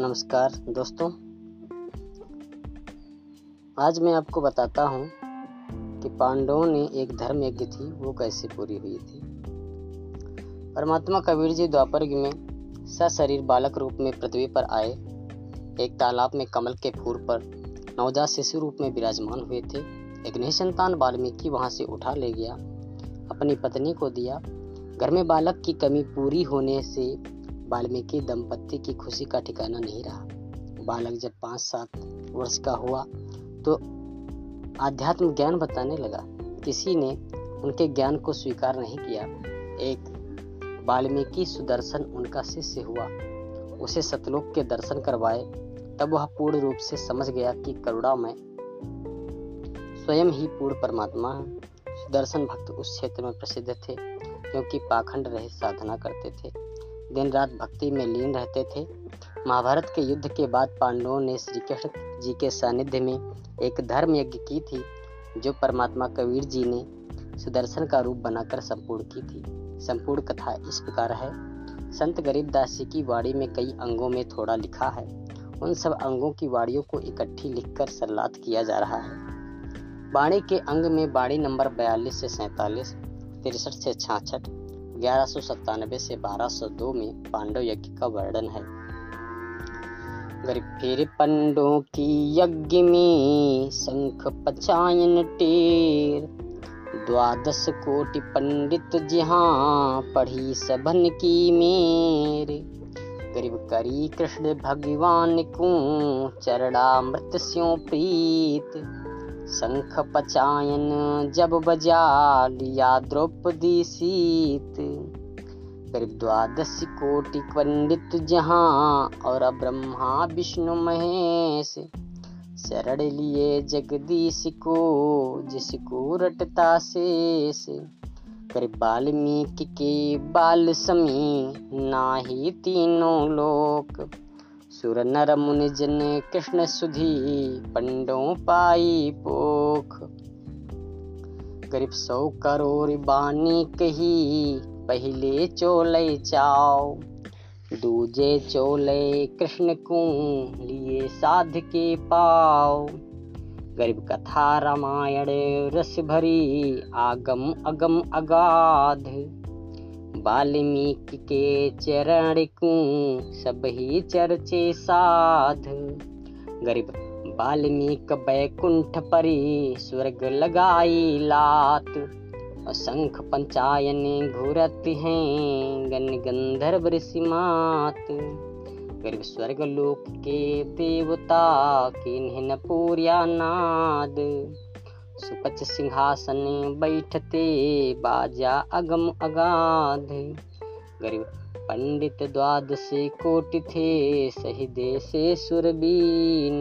नमस्कार दोस्तों। आज मैं आपको बताता हूँ कि पांडवों ने एक धर्म यज्ञ थी, वो कैसे पूरी हुई थी। परमात्मा कबीर जी द्वापर में सशरीर बालक रूप में पृथ्वी पर आए। एक तालाब में कमल के फूल पर नवजात शिशु रूप में विराजमान हुए थे। एक निसंतान वाल्मीकि वहाँ से उठा ले गया। अपनी पत्नी को दिया। घर में बालक की कमी पूरी होने से वाल्मीकि दंपत्ति की खुशी का ठिकाना नहीं रहा। बालक जब पाँच सात वर्ष का हुआ तो आध्यात्म ज्ञान बताने लगा। किसी ने उनके ज्ञान को स्वीकार नहीं किया। एक वाल्मीकि सुदर्शन उनका शिष्य हुआ। उसे सतलोक के दर्शन करवाए, तब वह पूर्ण रूप से समझ गया कि करुणा में स्वयं ही पूर्ण परमात्मा है। सुदर्शन भक्त उस क्षेत्र में प्रसिद्ध थे, क्योंकि पाखंड रहित साधना करते थे। दिन रात भक्ति में लीन रहते थे। महाभारत के युद्ध के बाद पांडवों ने श्री कृष्ण जी के सानिध्य में एक धर्म यज्ञ की थी, जो परमात्मा कबीर जी ने सुदर्शन का रूप बनाकर संपूर्ण की थी। संपूर्ण कथा इस प्रकार है। संत गरीबदास जी की वाणी में कई अंगों में थोड़ा लिखा है। उन सब अंगों की वाणियों को इकट्ठी लिखकर सलाद किया जा रहा है। वाणी के अंग में वाणी नंबर बयालीस से सैतालीस, तिरसठ से छाछठ ग्यारह सौ सत्तानबे से बारह सौ दो में पांडव यज्ञ का वर्णन है। फिर पंडों की यज्ञ में शंख, पचायन, टेर, द्वादश कोटि पंडित जहाँ पढ़ी सबन की मेरे। गरीब करी कृष्ण भगवान को चरणा मृत स्यों प्रीत शंख पचायन जब बजा लिया द्रौपदी सीत। करीब द्वादश कोटि पंडित जहाँ और ब्रह्मा विष्णु महेश। शरण लिए जगदीश को जिसको रटता शेष। करीब वाल्मीकि के बाल समी नाही तीनों लोक। सुर नर मुनि जन कृष्ण सुधी पंडो पाई पोख। करीब सौ करोड़ बानी कही, पहले चोले चाओ दूजे चोले कृष्ण को लिए साध के पाओ गरीब कथा रामायण रस भरी, आगम अगम अगाध। वाल्मीकि के चरण को, सब ही चर्चे साध। गरीब वाल्मीकि बैकुंठ परी, स्वर्ग लगाई लात। असंख पंचायन घूरत हैं, गण गंधर्व ऋषिमात गरीब स्वर्ग लोक के देवता किन्हन पूर्या नाद। सुपच सिंहासन बैठते बाजा अगम अगाध। गरीब पंडित द्वादश कोटि थे सही देशे सुरबीन।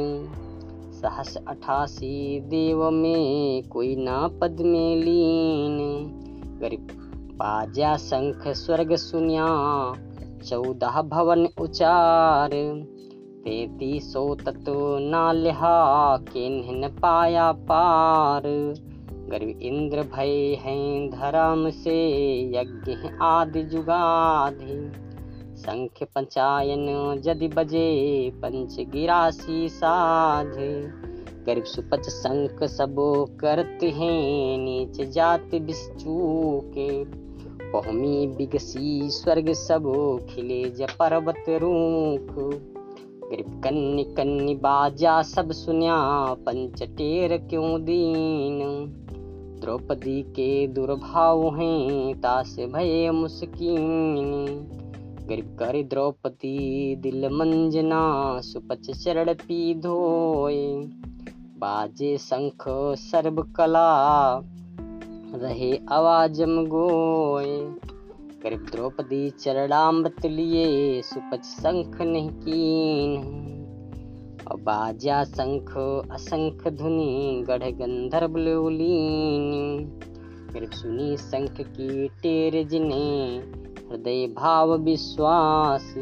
सहस अठासी देव में कोई ना पद में लीन। गरीब बाजा शंख स्वर्ग सुनिया, चौदह भवन उचार। तैतीसो तत्व ना लिहा किन्हन पाया पार। गर्व इंद्र भय हैं धर्म से यज्ञ आदि जुगाधि। संख्य पंचायन जदि बजे पंच गिरासी साध। गरीब सुपच संख सबो करते हैं नीच जात के पहमी बिगसी स्वर्ग सबो खिले ज पर्वत रूख। गरीब कन्नी कन्नी बाजा सब सुनिया, पंच टेर क्यों दीन? द्रौपदी के दुर्भाव हैं तास भय मुस्किन। गरीब कर द्रौपदी दिल मंजना, सुपच चरण पी धोए। बाजे शंख सर्व कला रहे आवाजम गोए। गरीब द्रौपदी चरणामृत लिए, सुपच शंख नहीं कीन। और बाजा शंख, असंख धुनी, गढ़ गंधर्व लोलीन। गरीब सुनी शंख की टेर जिन्हें, हृदय भाव विश्वास।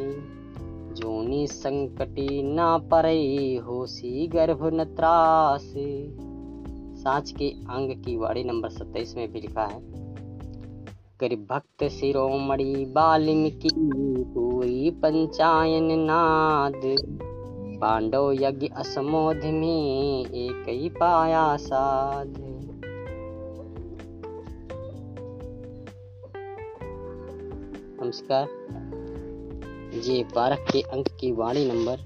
जोनी संकटी ना परे होसी गर्भ न त्रास। सांच के अंग की वाड़ी नंबर सत्ताईस में भी लिखा है कर भक्त शिरोमणि वाल्मीकि हुई पंचायन नाद। पांडव यज्ञ असमोध में एक ही पाया साध। नमस्कार। ये बारह के अंक की वाणी नंबर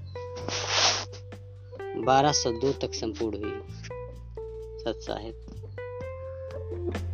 बारह सौ दो तक संपूर्ण हुई। सत साहित्य।